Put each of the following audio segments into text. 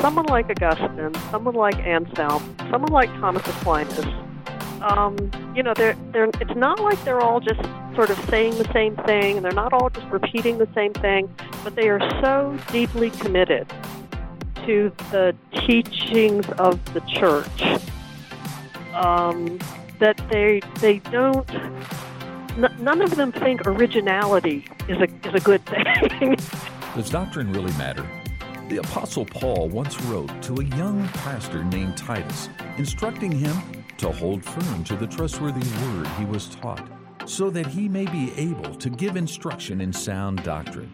someone like Augustine, someone like Anselm, someone like Thomas Aquinas, um, you know, they're, they're, it's not like they're all just sort of saying the same thing, and they're not all just repeating the same thing, but they are so deeply committed to the teachings of the church um, that they they don't. N- none of them think originality is a is a good thing. Does doctrine really matter? The Apostle Paul once wrote to a young pastor named Titus, instructing him to hold firm to the trustworthy word he was taught, so that he may be able to give instruction in sound doctrine.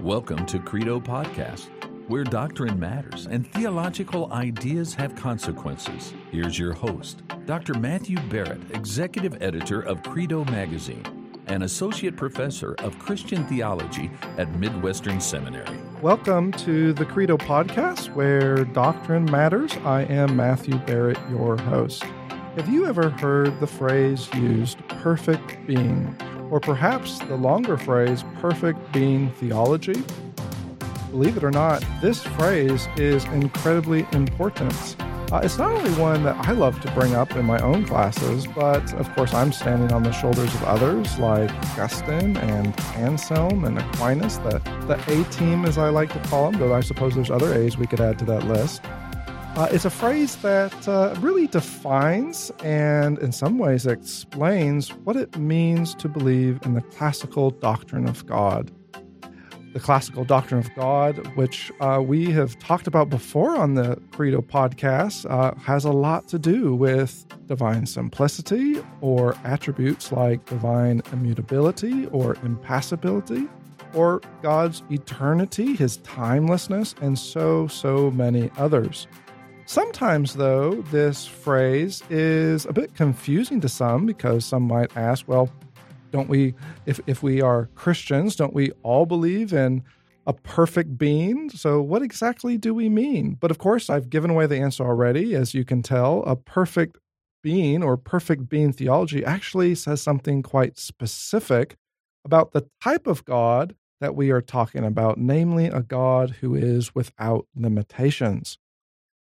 Welcome to Credo Podcast, where doctrine matters and theological ideas have consequences. Here's your host, Dr. Matthew Barrett, Executive Editor of Credo Magazine and Associate Professor of Christian Theology at Midwestern Seminary. Welcome to the Credo Podcast, where doctrine matters. I am Matthew Barrett, your host. Have you ever heard the phrase used, perfect being, or perhaps the longer phrase, perfect being theology? Believe it or not, this phrase is incredibly important. Uh, it's not only one that I love to bring up in my own classes, but of course, I'm standing on the shoulders of others like Augustine and Anselm and Aquinas, the, the A team, as I like to call them, though I suppose there's other A's we could add to that list. Uh, it's a phrase that uh, really defines and, in some ways, explains what it means to believe in the classical doctrine of God the classical doctrine of God, which uh, we have talked about before on the Credo podcast, uh, has a lot to do with divine simplicity or attributes like divine immutability or impassibility or God's eternity, his timelessness, and so, so many others. Sometimes, though, this phrase is a bit confusing to some because some might ask, well, don't we, if, if we are Christians, don't we all believe in a perfect being? So, what exactly do we mean? But of course, I've given away the answer already. As you can tell, a perfect being or perfect being theology actually says something quite specific about the type of God that we are talking about, namely a God who is without limitations.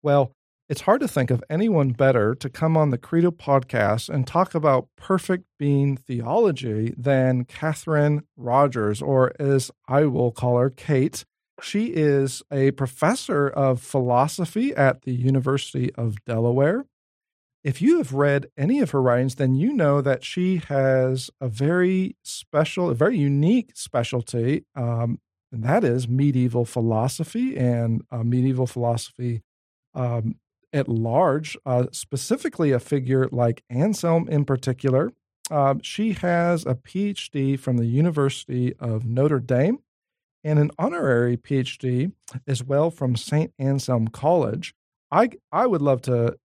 Well, it's hard to think of anyone better to come on the Credo podcast and talk about perfect being theology than Katherin Rogers, or as I will call her, Kate. She is a professor of philosophy at the University of Delaware. If you have read any of her writings, then you know that she has a very special, a very unique specialty, um, and that is medieval philosophy and uh, medieval philosophy um, at large, uh, specifically a figure like Anselm in particular. Uh, she has a PhD from the University of Notre Dame and an honorary PhD as well from St. Anselm College. I, I would love to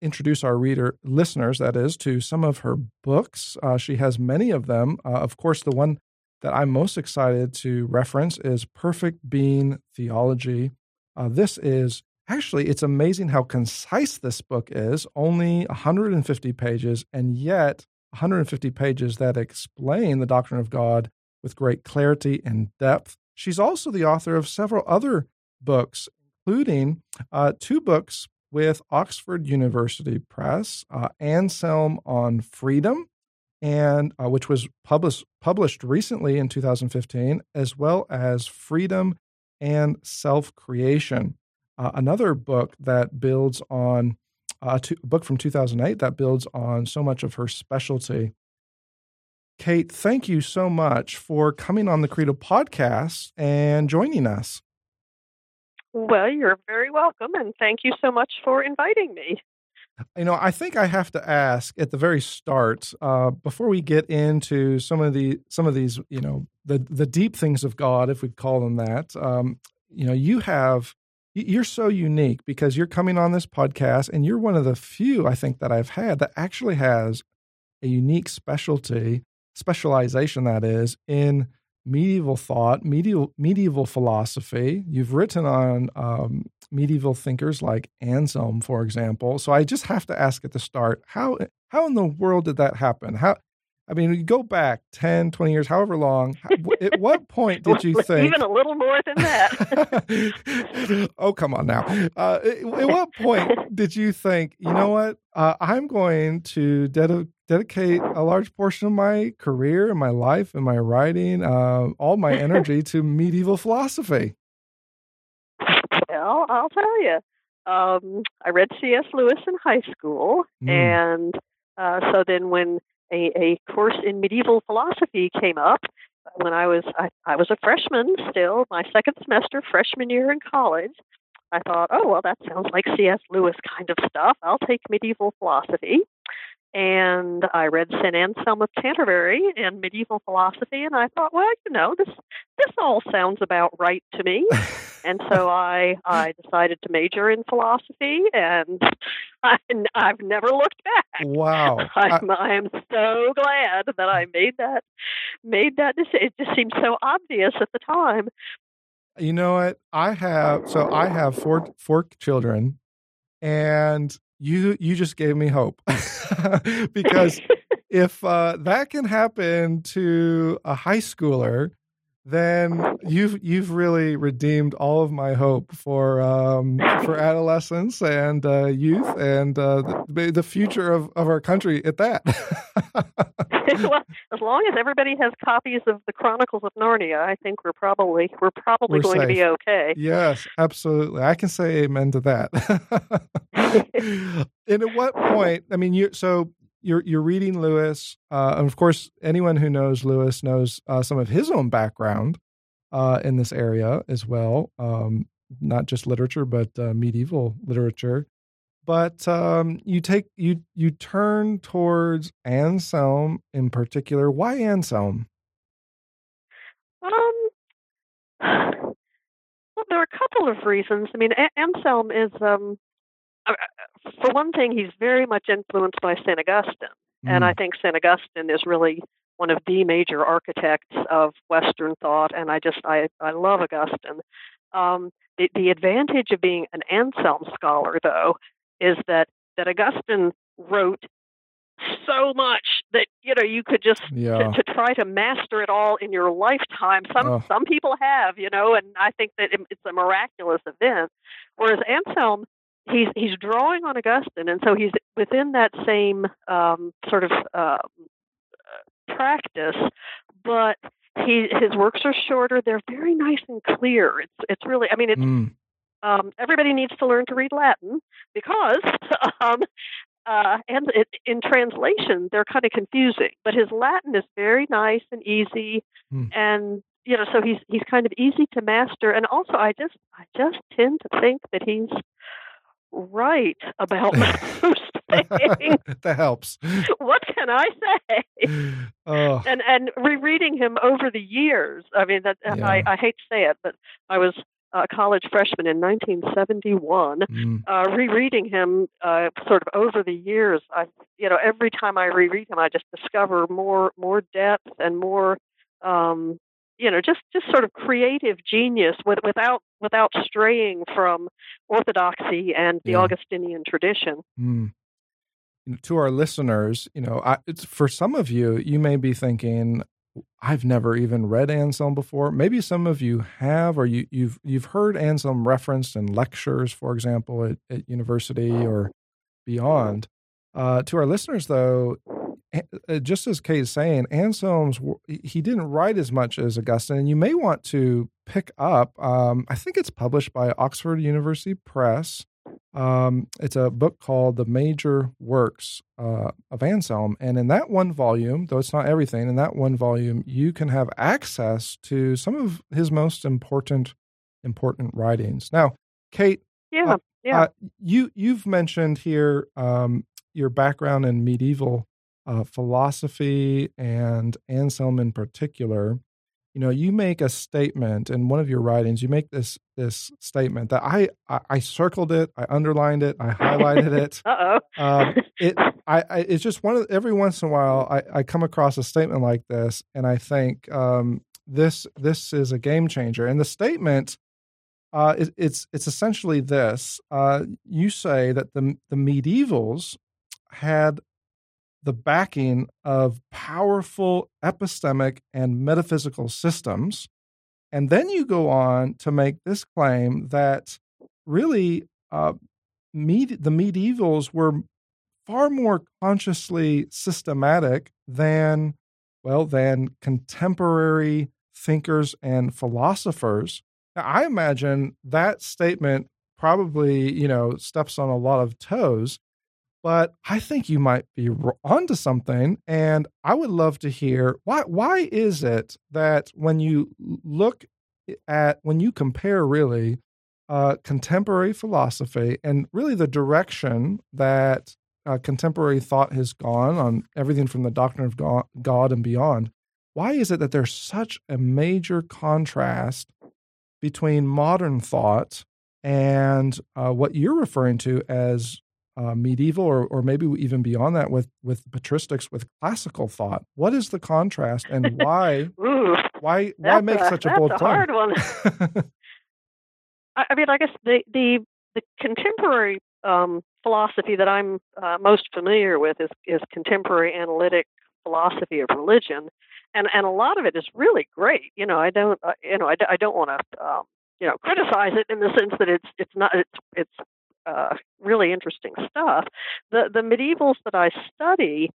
introduce our reader listeners, that is, to some of her books. Uh, she has many of them. Uh, of course, the one that I'm most excited to reference is Perfect Being Theology. Uh, this is Actually, it's amazing how concise this book is only 150 pages, and yet 150 pages that explain the doctrine of God with great clarity and depth. She's also the author of several other books, including uh, two books with Oxford University Press uh, Anselm on Freedom, and uh, which was published published recently in 2015, as well as Freedom and Self Creation. Uh, another book that builds on uh, a book from 2008 that builds on so much of her specialty. Kate, thank you so much for coming on the Credo podcast and joining us. Well, you're very welcome, and thank you so much for inviting me. You know, I think I have to ask at the very start, uh, before we get into some of the some of these, you know, the the deep things of God, if we call them that. Um, you know, you have you're so unique because you're coming on this podcast and you're one of the few I think that I've had that actually has a unique specialty, specialization that is in medieval thought, medieval medieval philosophy. You've written on um, medieval thinkers like Anselm, for example. So I just have to ask at the start how how in the world did that happen? How I mean, you go back 10, 20 years, however long. At what point did you think? Even a little more than that. oh, come on now. Uh, at what point did you think, you know what? Uh, I'm going to ded- dedicate a large portion of my career and my life and my writing, uh, all my energy to medieval philosophy? Well, I'll tell you. Um, I read C.S. Lewis in high school, mm. and uh, so then when a, a course in medieval philosophy came up when I was I, I was a freshman still, my second semester freshman year in college. I thought, oh well, that sounds like C.S. Lewis kind of stuff. I'll take medieval philosophy, and I read Saint Anselm of Canterbury and medieval philosophy, and I thought, well, you know, this this all sounds about right to me. and so I I decided to major in philosophy, and I, I've never looked back. Wow, I'm, I, I am so glad that I made that made that decision. It just seemed so obvious at the time. You know what? I have so I have four four children, and you you just gave me hope. Because if uh, that can happen to a high schooler then you've you've really redeemed all of my hope for um, for adolescence and uh, youth and uh, the, the, future of, of our country at that. well, as long as everybody has copies of the Chronicles of Narnia, I think we're probably we're probably we're going safe. to be okay. Yes, absolutely. I can say amen to that. and at what point? I mean, you so you're you're reading Lewis, uh, and of course, anyone who knows Lewis knows uh, some of his own background uh, in this area as well, um, not just literature but uh, medieval literature. But um, you take you you turn towards Anselm in particular. Why Anselm? Um, well, there are a couple of reasons. I mean, Anselm is um, for one thing, he's very much influenced by St. Augustine. Mm. And I think St. Augustine is really one of the major architects of Western thought. And I just, I, I love Augustine. Um, the, the advantage of being an Anselm scholar, though, is that, that Augustine wrote so much that you know you could just yeah. to, to, try to master it all in your lifetime some oh. some people have you know and i think that it's a miraculous event whereas anselm he's he's drawing on Augustine, and so he's within that same um, sort of uh, practice, but he his works are shorter. They're very nice and clear. It's it's really I mean it's mm. um, everybody needs to learn to read Latin because um, uh, and it, in translation they're kind of confusing. But his Latin is very nice and easy, mm. and you know so he's he's kind of easy to master. And also I just I just tend to think that he's right about most things. that helps. What can I say? Oh. And and rereading him over the years. I mean, that yeah. I, I hate to say it, but I was a college freshman in 1971. Mm. Uh, rereading him uh, sort of over the years, I you know every time I reread him, I just discover more more depth and more um, you know just just sort of creative genius with, without without straying from orthodoxy and the yeah. Augustinian tradition. Mm. To our listeners, you know, I, for some of you, you may be thinking, "I've never even read Anselm before." Maybe some of you have, or you, you've you've heard Anselm referenced in lectures, for example, at, at university or beyond. Uh, to our listeners, though, just as Kate is saying, Anselm's he didn't write as much as Augustine, and you may want to pick up. Um, I think it's published by Oxford University Press. Um, it's a book called The Major Works uh, of Anselm, and in that one volume, though it's not everything, in that one volume, you can have access to some of his most important important writings. Now, Kate, yeah, uh, yeah, uh, you you've mentioned here um, your background in medieval uh, philosophy and Anselm in particular, you know, you make a statement in one of your writings. You make this this statement that I I, I circled it, I underlined it, I highlighted it. uh oh. Um, it I, I, it's just one of every once in a while I, I come across a statement like this, and I think um, this this is a game changer. And the statement. Uh, it, it's it's essentially this. Uh, you say that the the medievals had the backing of powerful epistemic and metaphysical systems. And then you go on to make this claim that really uh, med- the medievals were far more consciously systematic than, well, than contemporary thinkers and philosophers. Now, I imagine that statement probably, you know, steps on a lot of toes, but I think you might be onto something. And I would love to hear why, why is it that when you look at, when you compare really uh, contemporary philosophy and really the direction that uh, contemporary thought has gone on everything from the doctrine of God and beyond, why is it that there's such a major contrast between modern thought and uh, what you're referring to as uh, medieval or, or maybe even beyond that with, with patristics with classical thought. What is the contrast and why Ooh, why why make a, such a bold a claim? hard one. I, I mean i guess the the, the contemporary um, philosophy that i'm uh, most familiar with is, is contemporary analytic philosophy of religion and and a lot of it is really great. You know, I don't uh, you know I, I don't want to um, you know criticize it in the sense that it's it's not it's it's uh, really interesting stuff. The the medievals that I study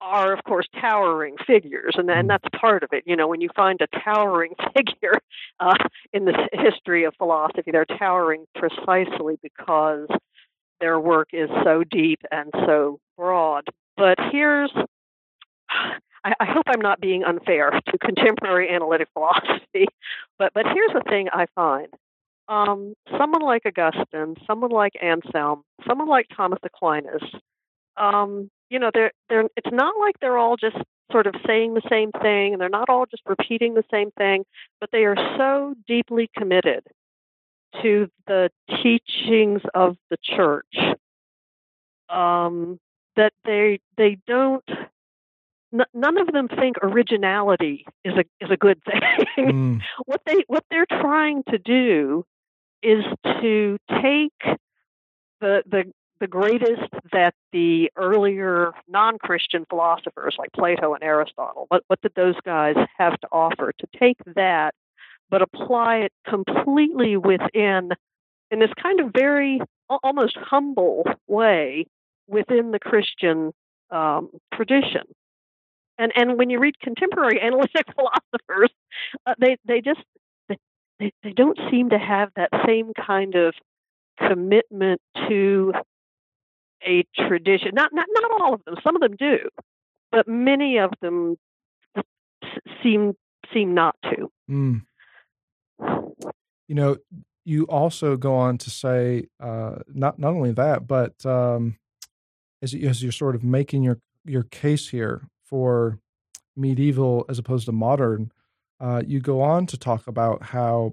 are of course towering figures and, and mm. that's part of it you know when you find a towering figure uh, in the history of philosophy they're towering precisely because their work is so deep and so broad but here's I, I hope I'm not being unfair to contemporary analytic philosophy, but but here's the thing I find: um, someone like Augustine, someone like Anselm, someone like Thomas Aquinas, um, you know, they're they're. It's not like they're all just sort of saying the same thing, and they're not all just repeating the same thing, but they are so deeply committed to the teachings of the church um, that they they don't n- none of them think originality is a is a good thing. Mm. what they what they're trying to do is to take the the the greatest that the earlier non-Christian philosophers like Plato and Aristotle, what what did those guys have to offer? To take that, but apply it completely within, in this kind of very almost humble way within the Christian um, tradition. And and when you read contemporary analytic philosophers, uh, they they just they, they don't seem to have that same kind of commitment to a tradition. Not not not all of them. Some of them do, but many of them seem seem not to. Mm. You know, you also go on to say uh, not not only that, but um, as as you're sort of making your your case here for medieval as opposed to modern, uh, you go on to talk about how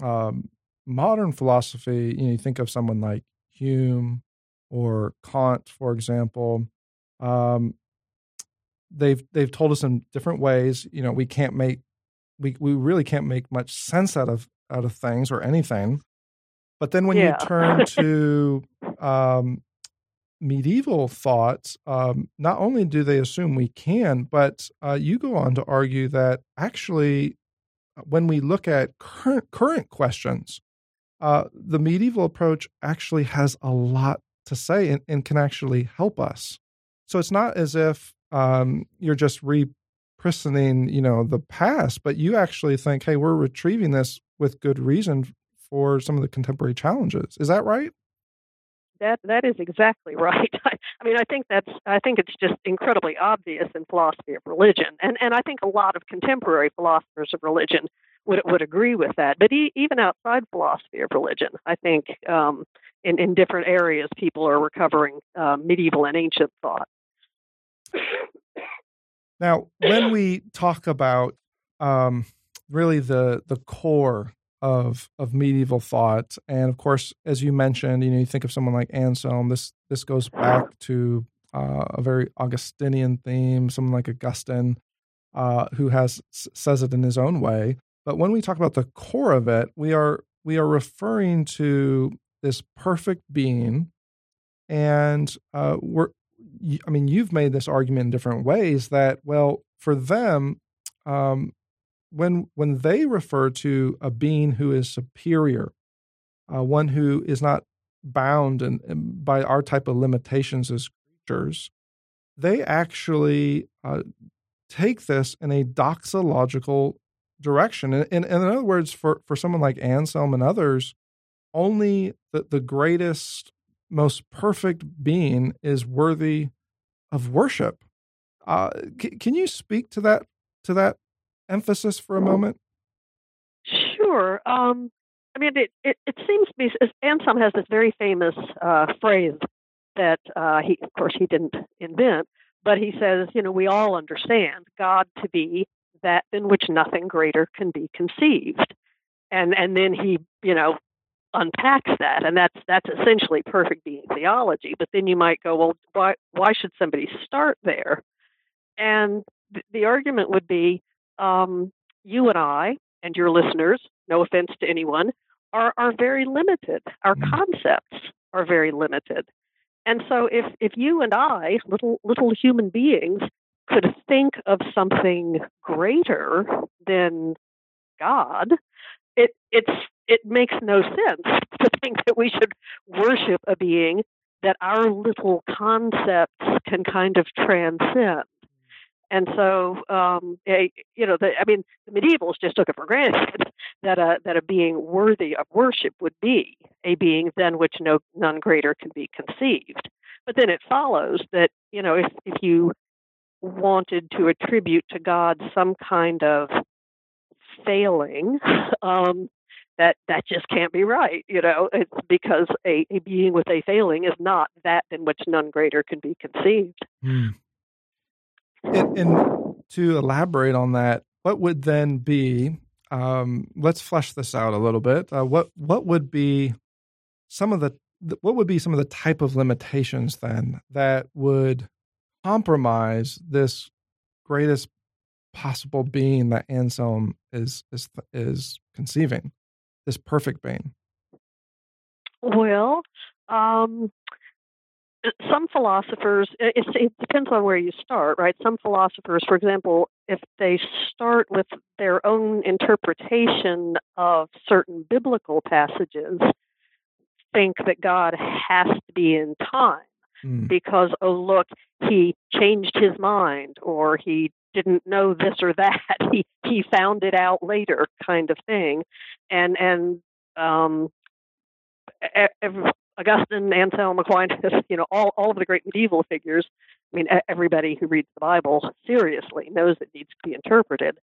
um, modern philosophy, you know, you think of someone like Hume or Kant, for example, um, they've they've told us in different ways, you know, we can't make we we really can't make much sense out of out of things or anything. But then when yeah. you turn to um, medieval thoughts, um, not only do they assume we can, but uh, you go on to argue that actually, uh, when we look at current current questions, uh, the medieval approach actually has a lot to say and, and, can actually help us. So it's not as if um, you're just reprisoning, you know, the past, but you actually think, hey, we're retrieving this with good reason for some of the contemporary challenges. Is that right? That that is exactly right. I mean, I think that's I think it's just incredibly obvious in philosophy of religion, and and I think a lot of contemporary philosophers of religion would would agree with that. But e- even outside philosophy of religion, I think um, in in different areas, people are recovering uh, medieval and ancient thought. Now, when we talk about um, really the the core of of medieval thought. And of course, as you mentioned, you know, you think of someone like Anselm. This this goes back to uh, a very Augustinian theme. Someone like Augustine, uh, who has says it in his own way. But when we talk about the core of it, we are we are referring to this perfect being, and uh, we're I mean, you've made this argument in different ways that, well, for them, um, when when they refer to a being who is superior, uh, one who is not bound and, and, by our type of limitations as creatures, they actually uh, take this in a doxological direction. And, and, and, in other words, for, for someone like Anselm and others, only the, the greatest, most perfect being is worthy of worship. Uh, c- can you speak to that to that emphasis for a moment? Sure. Um, I mean, it, it, it seems to be Anselm has this very famous uh, phrase that uh, he, of course, he didn't invent, but he says, you know, we all understand God to be that in which nothing greater can be conceived, and and then he, you know, unpacks that, and that's that's essentially perfect being theology. But then you might go, well, why why should somebody start there? And th- the argument would be, um, you and I and your listeners, no offense to anyone, are are very limited. Our mm. concepts are very limited. And so if if you and I, little little human beings, could think of something greater than God, it it's it makes no sense to think that we should worship a being that our little concepts can kind of transcend. And so, um, you know, the, I mean, the medievals just took it for granted that a that a being worthy of worship would be a being than which no none greater can be conceived. But then it follows that you know, if if you wanted to attribute to God some kind of failing, um, that that just can't be right. You know, it's because a, a being with a failing is not that in which none greater can be conceived. Mm. And, and, to elaborate on that, what would then be? Um, let's flesh this out a little bit. Uh, what what would be some of the what would be some of the type of limitations then that would compromise this greatest possible being that Anselm is is is conceiving, this perfect being? Well, um, some philosophers, it, it depends on where you start, right? Some philosophers, for example, if they start with their own interpretation of certain biblical passages, think that God has to be in time mm. because, oh, look, he changed his mind or he didn't know this or that. He he found it out later, kind of thing. And and um, every, Augustine, Anselm, Aquinas, you know, all, all of the great medieval figures. I mean, everybody who reads the Bible seriously knows it needs to be interpreted,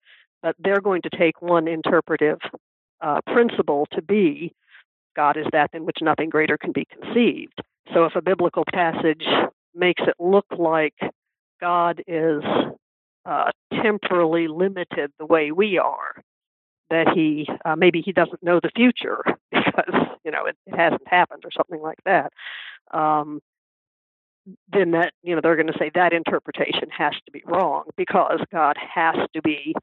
but they're going to take one interpretive uh, principle to be God is that in which nothing greater can be conceived. So if a biblical passage makes it look like God is uh, temporally limited the way we are, that he uh, maybe he doesn't know the future because you know it, it hasn't happened or something like that um, then that you know they're going to say that interpretation has to be wrong because god has to be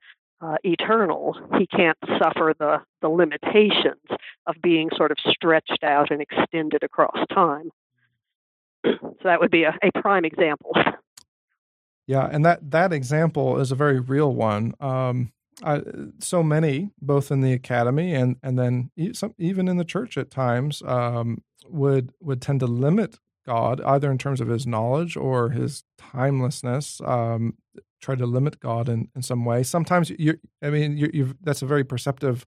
uh, eternal. He can't suffer the the limitations of being sort of stretched out and extended across time. So that would be a, a prime example. Yeah and that that example is a very real one. Um, so many, both in the academy and and then some, even in the church at times, um, would would tend to limit God either in terms of His knowledge or His timelessness. Um, try to limit God in, in some way. Sometimes you, I mean, you, that's a very perceptive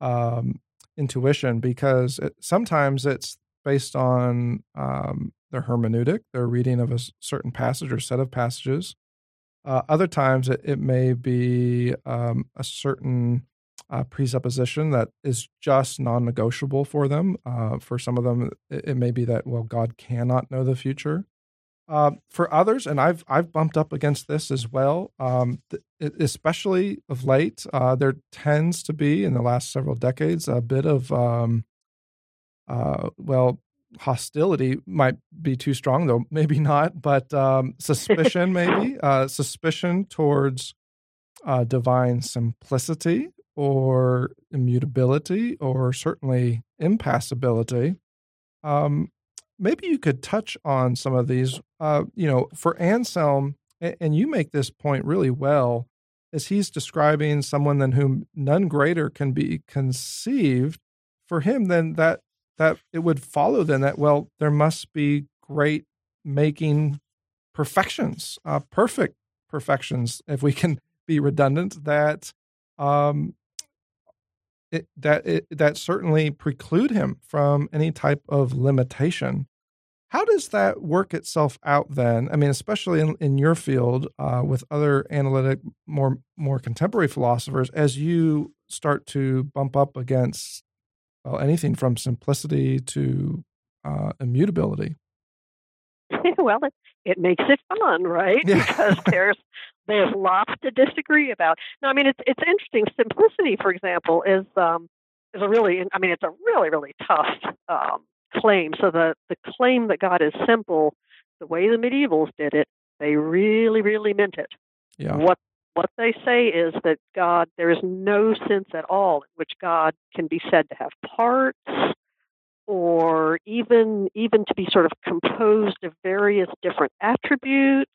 um, intuition because it, sometimes it's based on um, their hermeneutic, their reading of a certain passage or set of passages. Uh, other times it, it may be um, a certain uh, presupposition that is just non negotiable for them. Uh, for some of them, it, it, may be that, well, God cannot know the future. Uh, for others, and I've I've bumped up against this as well, um, th- especially of late. Uh, there tends to be in the last several decades a bit of um, uh, well hostility might be too strong though maybe not but um, suspicion maybe uh, suspicion towards uh, divine simplicity or immutability or certainly impassibility um, maybe you could touch on some of these. Uh, you know, for Anselm, and you make this point really well, as he's describing someone than whom none greater can be conceived. For him, then that that it would follow then that well there must be great making perfections, uh, perfect perfections, if we can be redundant. That um, it, that it, that certainly preclude him from any type of limitation. How does that work itself out then? I mean, especially in, in your field uh, with other analytic, more more contemporary philosophers, as you start to bump up against well anything from simplicity to uh, immutability. well, it, it makes it fun, right? Yeah. because there's there's lots to disagree about. No, I mean it's it's interesting. Simplicity, for example, is um, is a really I mean it's a really really tough um, claim. So the the claim that God is simple, the way the medievals did it, they really really meant it. Yeah. What what they say is that God there is no sense at all in which God can be said to have parts or even even to be sort of composed of various different attributes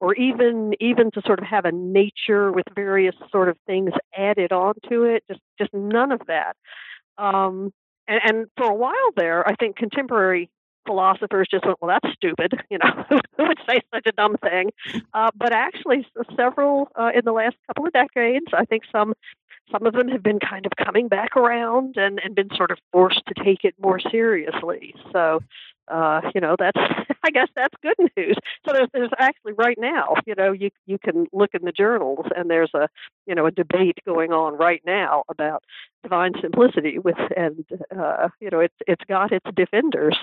or even even to sort of have a nature with various sort of things added onto it just just none of that. Um, and, and for a while there i think contemporary philosophers just went well that's stupid you know who would say such a dumb thing uh, but actually several uh, in the last couple of decades i think some some of them have been kind of coming back around and, and been sort of forced to take it more seriously. So, uh, you know, that's I guess that's good news. So there's there's actually right now, you know, you you can look in the journals and there's a you know a debate going on right now about divine simplicity with and uh, you know it's it's got its defenders.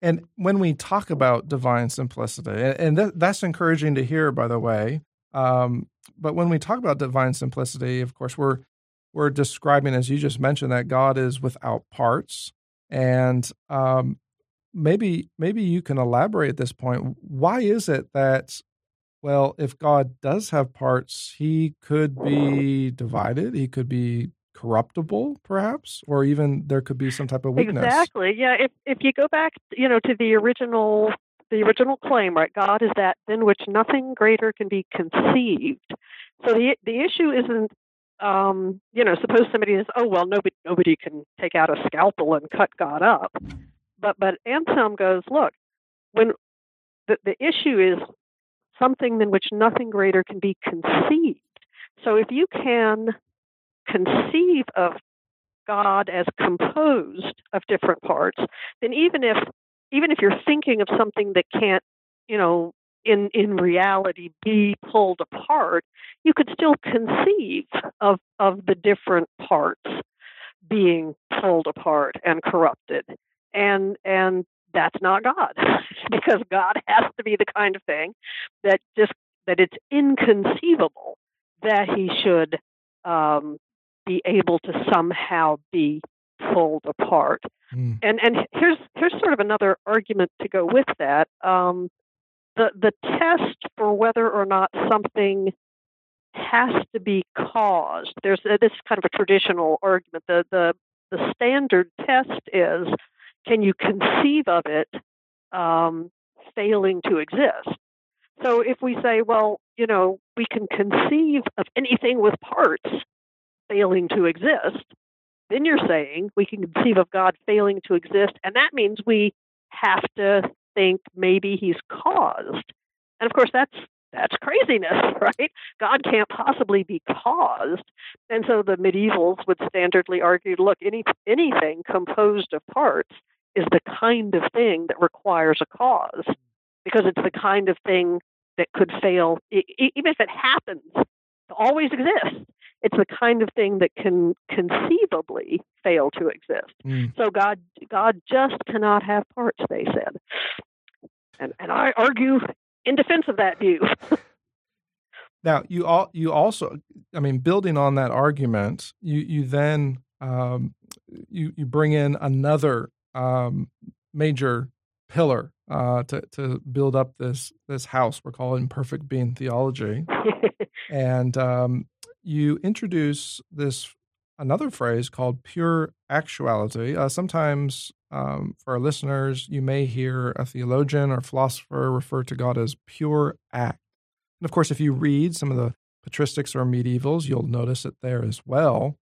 And when we talk about divine simplicity, and th- that's encouraging to hear, by the way, um, but when we talk about divine simplicity, of course, we're we're describing, as you just mentioned, that God is without parts. And um, maybe maybe you can elaborate at this point. Why is it that, well, if God does have parts, He could be divided. He could be corruptible, perhaps, or even there could be some type of weakness. Exactly. Yeah. If if you go back, you know, to the original the original claim, right? God is that than which nothing greater can be conceived. So the the issue isn't, um, you know, suppose somebody says, oh well, nobody nobody can take out a scalpel and cut God up, but but Anselm goes, look, when the the issue is something than which nothing greater can be conceived. So if you can conceive of God as composed of different parts, then even if even if you're thinking of something that can't, you know, in in reality be pulled apart, you could still conceive of of the different parts being pulled apart and corrupted. And and that's not God. because God has to be the kind of thing that just that it's inconceivable that he should um, be able to somehow be pulled apart. Mm. And and here's here's sort of another argument to go with that. Um, the the test for whether or not something has to be caused. There's a, this kind of a traditional argument. The the the standard test is can you conceive of it um, failing to exist? So if we say, well, you know, we can conceive of anything with parts failing to exist, then you're saying we can conceive of God failing to exist, and that means we have to think maybe he's caused. And of course, that's that's craziness, right? God can't possibly be caused. And so the medievals would standardly argue, look, any anything composed of parts is the kind of thing that requires a cause, because it's the kind of thing that could fail, even if it happens to always exist it's the kind of thing that can conceivably fail to exist. Mm. So God God just cannot have parts, they said. And and I argue in defense of that view. now you all you also I mean building on that argument, you you then um, you you bring in another um, major pillar uh, to to build up this this house we're calling perfect being theology, and um, you introduce this another phrase called pure actuality. Uh, sometimes um, for our listeners, you may hear a theologian or philosopher refer to God as pure act. And of course, if you read some of the patristics or medievals, you'll notice it there as well.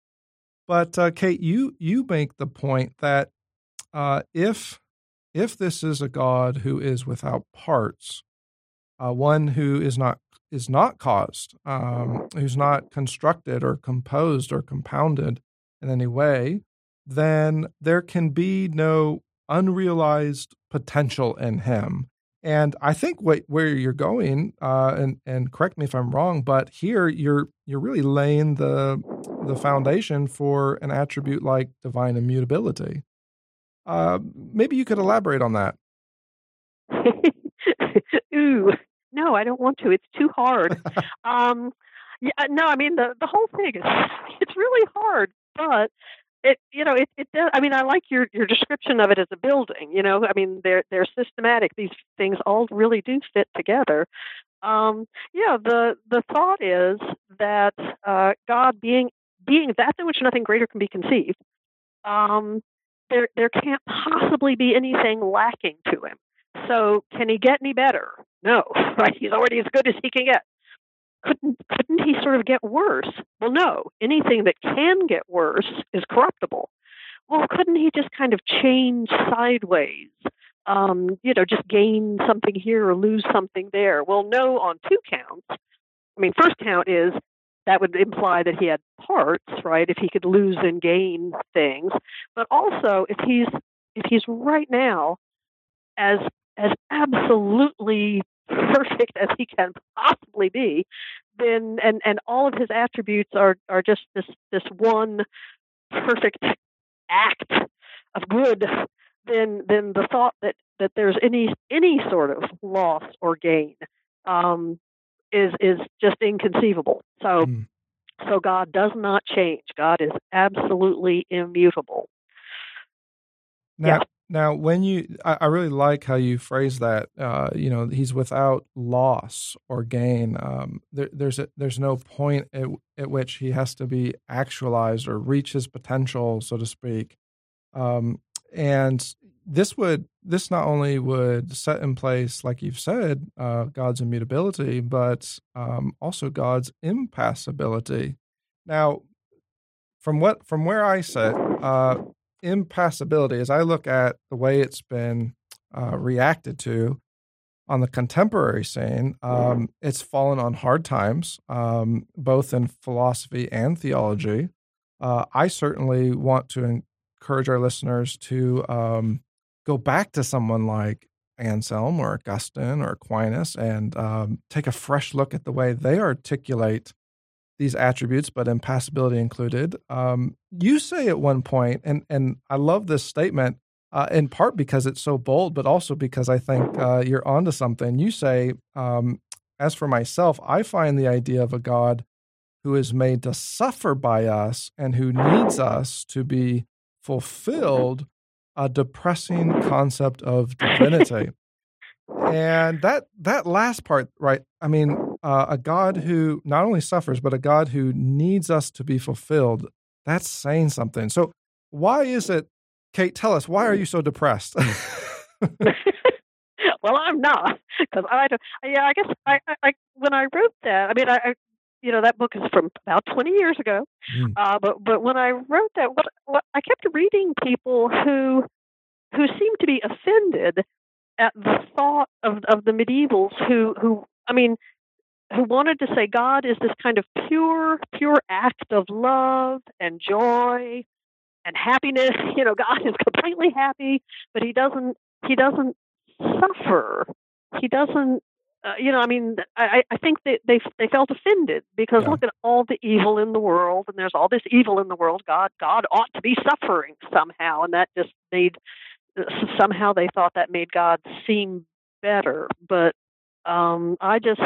But uh, Kate, you you make the point that uh, if if this is a God who is without parts, uh, one who is not is not caused, um, who's not constructed or composed or compounded in any way, then there can be no unrealized potential in him. And I think what, where you're going, uh, and and correct me if I'm wrong, but here you're you're really laying the the foundation for an attribute like divine immutability. Uh, maybe you could elaborate on that. Ooh, no, I don't want to. It's too hard. um, yeah, no, I mean the the whole thing is it's really hard, but it you know it it does i mean i like your your description of it as a building you know i mean they're they're systematic these things all really do fit together um yeah the the thought is that uh god being being that in which nothing greater can be conceived um there there can't possibly be anything lacking to him so can he get any better no right he's already as good as he can get couldn't couldn't he sort of get worse? Well, no. Anything that can get worse is corruptible. Well, couldn't he just kind of change sideways? Um, you know, just gain something here or lose something there. Well, no, on two counts. I mean, first count is that would imply that he had parts, right? If he could lose and gain things, but also if he's if he's right now as as absolutely perfect as he can possibly be, then and and all of his attributes are are just this this one perfect act of good, then then the thought that that there's any any sort of loss or gain um, is is just inconceivable. So. Mm. So God does not change. God is absolutely immutable. Now, yeah. Now, when you, I, I, really like how you phrase that. Uh, you know, he's without loss or gain. Um, there, there's a, there's no point at, at, which he has to be actualized or reach his potential, so to speak. Um, and this would this not only would set in place, like you've said, uh, God's immutability, but um, also God's impassibility. Now, from what from where I sit, uh, impassibility, as I look at the way it's been uh, reacted to on the contemporary scene, um, it's fallen on hard times, um, both in philosophy and theology. Uh, I certainly want to encourage our listeners to um, go back to someone like Anselm or Augustine or Aquinas and um, take a fresh look at the way they articulate these attributes, but impassibility included. Um, you say at one point, and and I love this statement uh, in part because it's so bold, but also because I think uh, you're onto something. You say, um, as for myself, I find the idea of a God who is made to suffer by us and who needs us to be fulfilled a depressing concept of divinity. And that that last part, right? I mean, uh, a God who not only suffers, but a God who needs us to be fulfilled. That's saying something. So, why is it, Kate? Tell us why are you so depressed? well, I'm not because I, don't. yeah, I guess I, I, when I wrote that, I mean, I, you know, that book is from about 20 years ago. Mm. Uh, but but when I wrote that, what, what I kept reading people who who seemed to be offended at the thought of of the medievals who who I mean who wanted to say God is this kind of pure, pure act of love and joy and happiness. You know, God is completely happy, but he doesn't he doesn't suffer. He doesn't uh, you know, I mean, I, I think that they they felt offended because yeah. look at all the evil in the world, and there's all this evil in the world. God, God ought to be suffering somehow, and that just made somehow they thought that made God seem better. But um, I just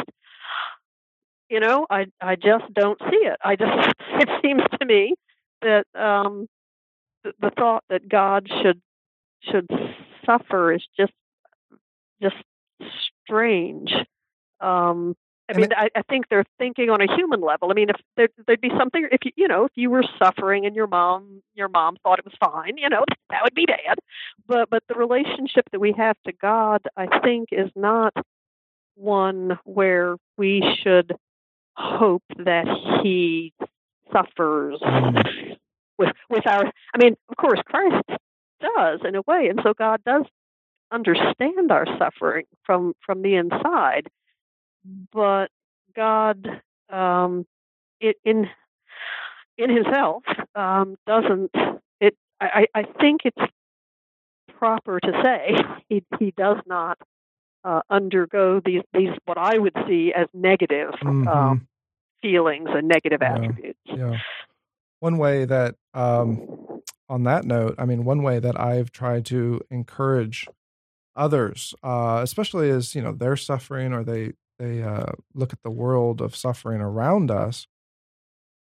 you know, I I just don't see it. I just it seems to me that um, the, the thought that God should should suffer is just just strange. Um, I mean, I, I think they're thinking on a human level. I mean, if there, there'd be something, if you, you know, if you were suffering and your mom, your mom thought it was fine, you know, that would be bad. But, but the relationship that we have to God, I think, is not one where we should hope that He suffers mm. with with our. I mean, of course, Christ does in a way, and so God does understand our suffering from from the inside but God, um, it, in in Himself, um, doesn't. It. I, I think it's proper to say he he does not uh, undergo these these what I would see as negative mm-hmm. um, feelings and negative yeah. attributes. Yeah. One way that, um, on that note, I mean, one way that I've tried to encourage others, uh, especially as you know they're suffering or they they uh, look at the world of suffering around us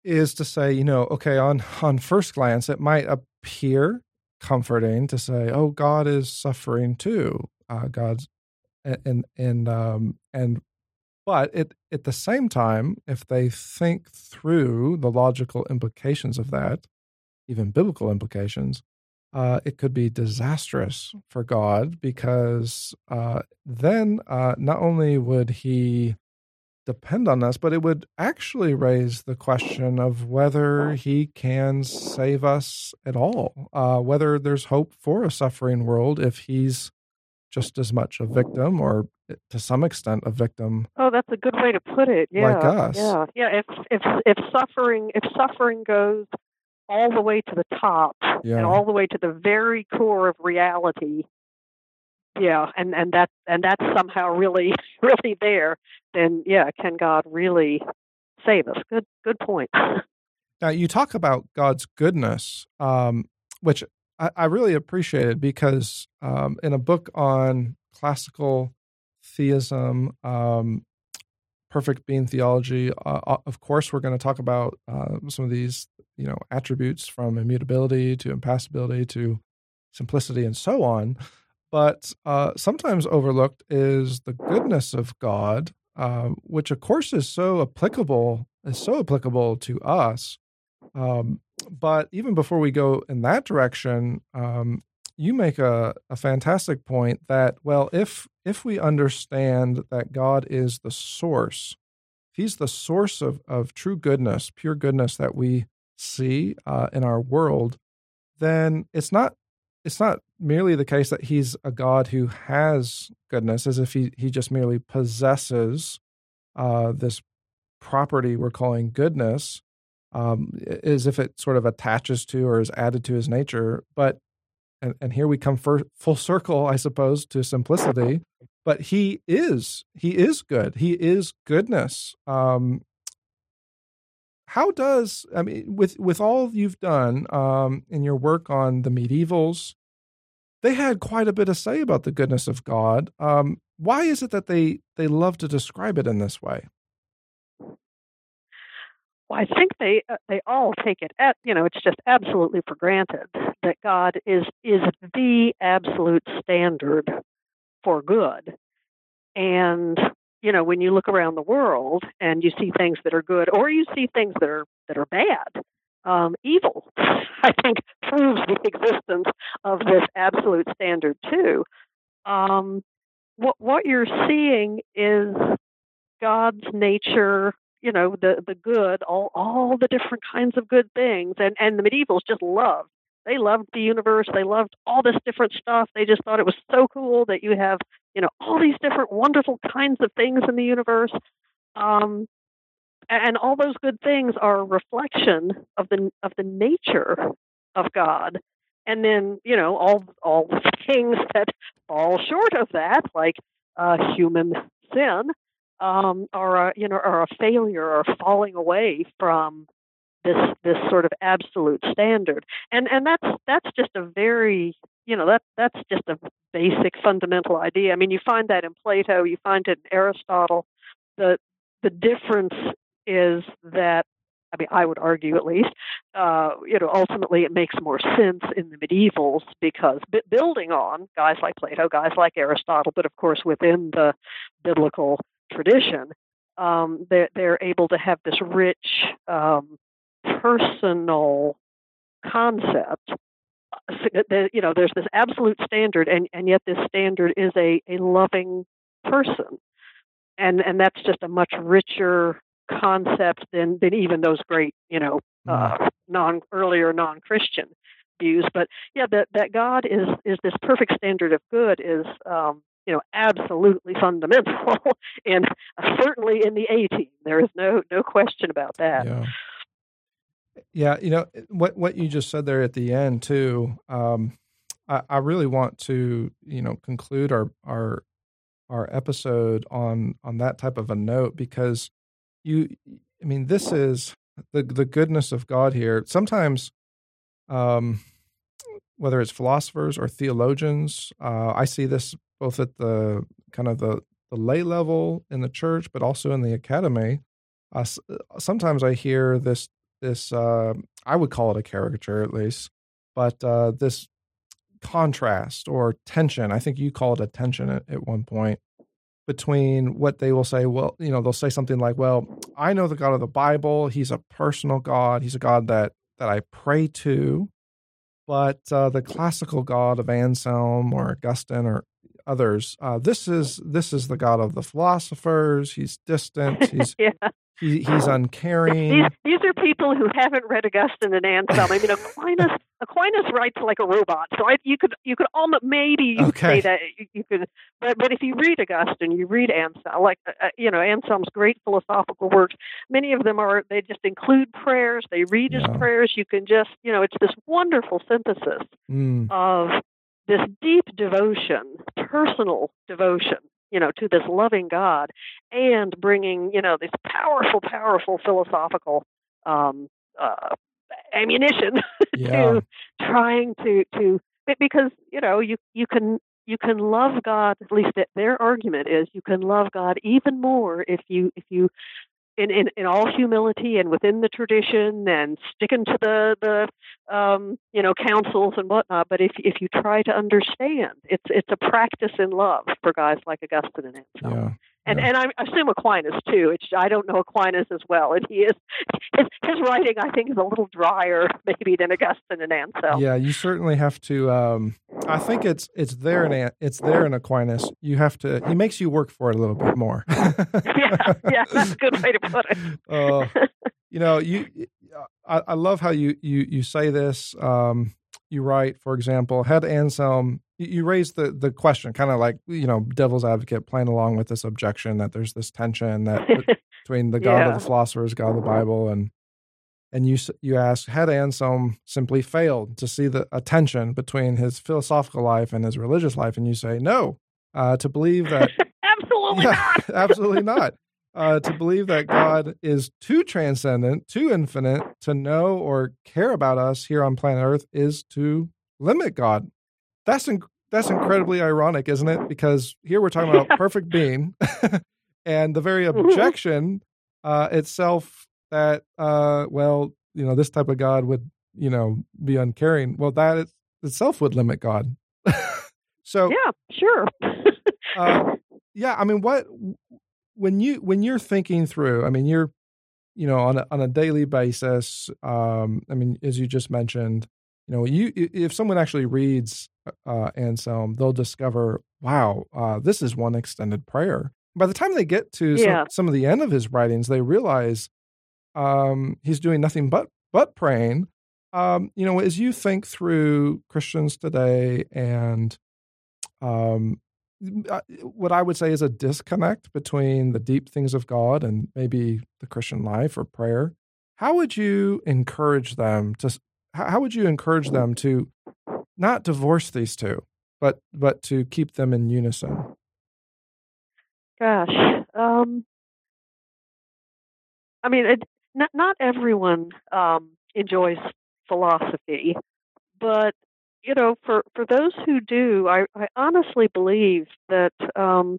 is to say, you know, okay, on on first glance, it might appear comforting to say, "Oh, God is suffering too." Uh, God's and and um and but it, at the same time, if they think through the logical implications of that, even biblical implications, uh, it could be disastrous for God because uh, then uh, not only would he depend on us, but it would actually raise the question of whether he can save us at all, uh, whether there's hope for a suffering world if he's just as much a victim or eh, to some extent a victim. Oh, that's a good way to put it. Yeah. Like us. Yeah. Yeah. If if if suffering if suffering goes all the way to the top yeah. and all the way to the very core of reality. Yeah and and that and that's somehow really really there then yeah can god really save us? Good good point. Now you talk about god's goodness um, which I, I, really appreciated because um, in a book on classical theism um, perfect being theology uh, uh of course we're going to talk about uh, some of these you know attributes from immutability to impassibility to simplicity and so on. But uh, sometimes overlooked is the goodness of god uh, which of course is so applicable is so applicable to us. Um, but even before we go in that direction um, you make a, a fantastic point that well if if we understand that god is the source he's the source of, of true goodness pure goodness that we see uh, in our world, then it's not it's not merely the case that he's a God who has goodness, as if he he just merely possesses uh, this property we're calling goodness, um, as if it sort of attaches to or is added to his nature. But and, and here we come for, full circle, I suppose, to simplicity. But he is he is good. He is goodness. Um, how does I mean with with all you've done um, in your work on the medievals, they had quite a bit of say about the goodness of God. Um, why is it that they they love to describe it in this way? Well, I think they uh, they all take it at you know it's just absolutely for granted that God is is the absolute standard for good, and you know when you look around the world and you see things that are good or you see things that are that are bad um, evil i think proves the existence of this absolute standard too. Um, what what you're seeing is god's nature you know the the good all all the different kinds of good things. And and the medievals just loved they loved the universe. They loved all this different stuff. They just thought it was so cool that you have, you know, all these different wonderful kinds of things in the universe. Um, and all those good things are a reflection of the of the nature of God. And then, you know, all all the things that fall short of that, like uh, human sin, um, are a, you know are a failure or falling away from this this sort of absolute standard. And and that's that's just a very you know that that's just a basic fundamental idea. I mean you find that in plato you find it in aristotle. The the difference is that I mean, I would argue at least, uh, you know, ultimately it makes more sense in the medievals because b- building on guys like Plato, guys like Aristotle, but of course within the biblical tradition, um, they're, they're able to have this rich um, personal concept. You know, there's this absolute standard, and, and yet this standard is a, a loving person, and and that's just a much richer concept than than even those great, you know, uh, mm. non earlier non Christian views. But yeah, that that God is is this perfect standard of good is um, you know absolutely fundamental, and certainly in the A team, there is no no question about that. Yeah. Yeah, you know what what you just said there at the end too. Um, I, I really want to you know conclude our our our episode on on that type of a note because you I mean this is the the goodness of God here. Sometimes, um, whether it's philosophers or theologians, uh, I see this both at the kind of the the lay level in the church, but also in the academy. Uh, sometimes I hear this this uh, I would call it a caricature at least, but uh, this contrast or tension. I think you call it a tension at, at one point between what they will say. Well, you know, they'll say something like, "Well, I know the God of the Bible. He's a personal God. He's a God that that I pray to." But uh, the classical God of Anselm or Augustine or others, uh, this is this is the God of the philosophers. He's distant. He's yeah. He, he's uncaring. These, these are people who haven't read Augustine and Anselm. I mean, Aquinas Aquinas writes like a robot, so I, you could you could almost maybe you okay. say that you, you, could, but but if you read Augustine, you read Anselm, like uh, uh, you know Anselm's great philosophical works. Many of them are they just include prayers. They read his prayers. You can just you know it's this wonderful synthesis mm. of this deep devotion, personal devotion you know, to this loving God and bringing, you know, this powerful, powerful philosophical um, uh, ammunition yeah. to trying to to because you know you you can you can love God at least their argument is you can love God even more if you if you in, in, in all humility and within the tradition and sticking to the the um, you know councils and whatnot. But if if you try to understand, it's it's a practice in love for guys like Augustine and Anselm. And yeah. and I assume Aquinas too. It's I don't know Aquinas as well, and he is his his writing I think is a little drier maybe than Augustine and Anselm. Yeah, you certainly have to. Um, I think it's it's there in it's there in Aquinas. You have to. He makes you work for it a little bit more. yeah, yeah, that's a good way to put it. uh, you know, you. I, I, love how you you you say this. Um, you write, for example, had Anselm you raised the the question, kind of like you know, devil's advocate, playing along with this objection that there's this tension that between the God yeah. of the philosophers, God of the Bible, and and you you ask, had Anselm simply failed to see the a tension between his philosophical life and his religious life, and you say no, uh, to believe that absolutely yeah, not, absolutely not. Uh, to believe that God is too transcendent, too infinite to know or care about us here on planet Earth is to limit God that's in, that's incredibly ironic, isn't it? Because here we're talking about perfect being, and the very mm-hmm. objection uh, itself that uh, well, you know, this type of God would you know be uncaring. Well, that itself would limit God. so yeah, sure. uh, yeah, I mean, what when you when you're thinking through, I mean, you're you know on a, on a daily basis. Um, I mean, as you just mentioned, you know, you if someone actually reads uh, Anselm, they'll discover, wow, uh, this is one extended prayer. By the time they get to yeah. some, some, of the end of his writings, they realize um, he's doing nothing but but praying. Um, you know, as you think through Christians today and um, what I would say is a disconnect between the deep things of God and maybe the Christian life or prayer. How would you encourage them to? How would you encourage them to not divorce these two, but but to keep them in unison? Gosh, um, I mean, it, not not everyone um, enjoys philosophy, but you know, for for those who do, I, I honestly believe that um,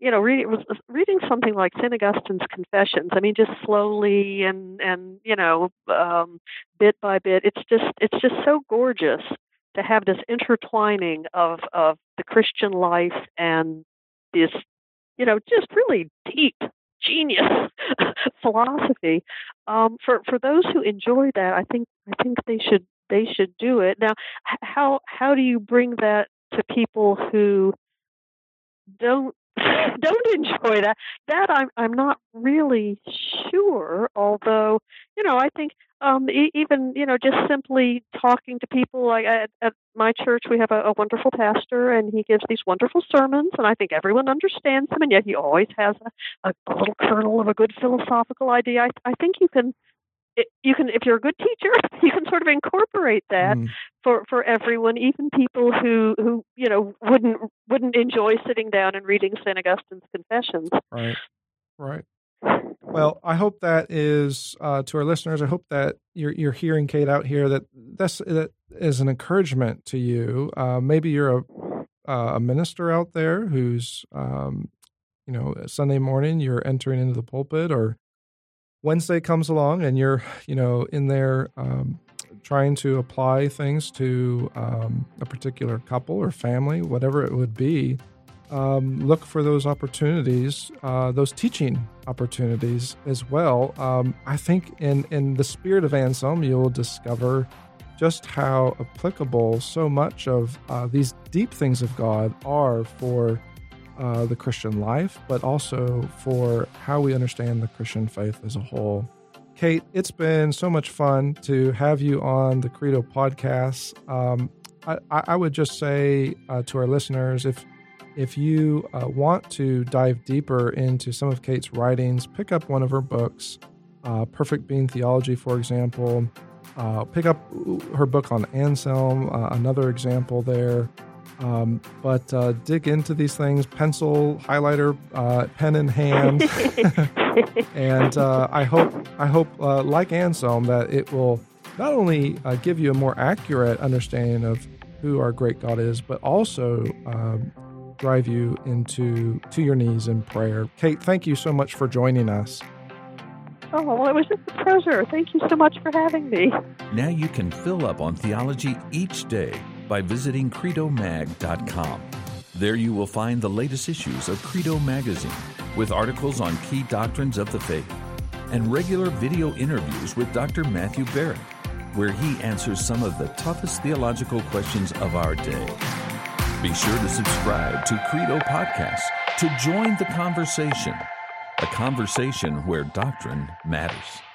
you know, reading reading something like Saint Augustine's Confessions. I mean, just slowly and and you know, um, bit by bit. It's just it's just so gorgeous to have this intertwining of of the Christian life and this, you know, just really deep genius philosophy. Um, for for those who enjoy that, I think I think they should they should do it. Now, how how do you bring that to people who don't don't enjoy that. That I'm I'm not really sure. Although you know, I think um, e- even you know just simply talking to people. Like at, at my church, we have a, a wonderful pastor, and he gives these wonderful sermons, and I think everyone understands him. And yet he always has a, a little kernel of a good philosophical idea. I, I think you can you can if you're a good teacher you can sort of incorporate that mm. for for everyone even people who who you know wouldn't wouldn't enjoy sitting down and reading St Augustine's Confessions. Right right. Well I hope that is uh, to our listeners I hope that you're you're hearing Kate out here that that's that is an encouragement to you. Uh, maybe you're a a minister out there who's um, you know Sunday morning you're entering into the pulpit or Wednesday comes along and you're, you know, in there um, trying to apply things to um, a particular couple or family, whatever it would be, um, look for those opportunities, uh, those teaching opportunities as well. Um, I think in in the spirit of Anselm, you'll discover just how applicable so much of uh, these deep things of God are for uh, the Christian life, but also for how we understand the Christian faith as a whole. Kate, it's been so much fun to have you on the Credo podcast. Um, I, I, would just say uh, to our listeners, if if you uh, want to dive deeper into some of Kate's writings, pick up one of her books, uh, Perfect Being Theology, for example. Uh, pick up her book on Anselm, uh, another example there. Um, but uh, dig into these things, pencil, highlighter, uh, pen in hand, and uh, I hope I hope uh, like Anselm that it will not only uh, give you a more accurate understanding of who our great God is, but also um, drive you into to your knees in prayer. Kate, thank you so much for joining us. Oh, well, it was just a pleasure. Thank you so much for having me. Now you can fill up on theology each day by visiting credomag.com. There you will find the latest issues of Credo Magazine with articles on key doctrines of the faith and regular video interviews with Dr. Matthew Barrett, where he answers some of the toughest theological questions of our day. Be sure to subscribe to Credo Podcast to join the conversation, a conversation where doctrine matters.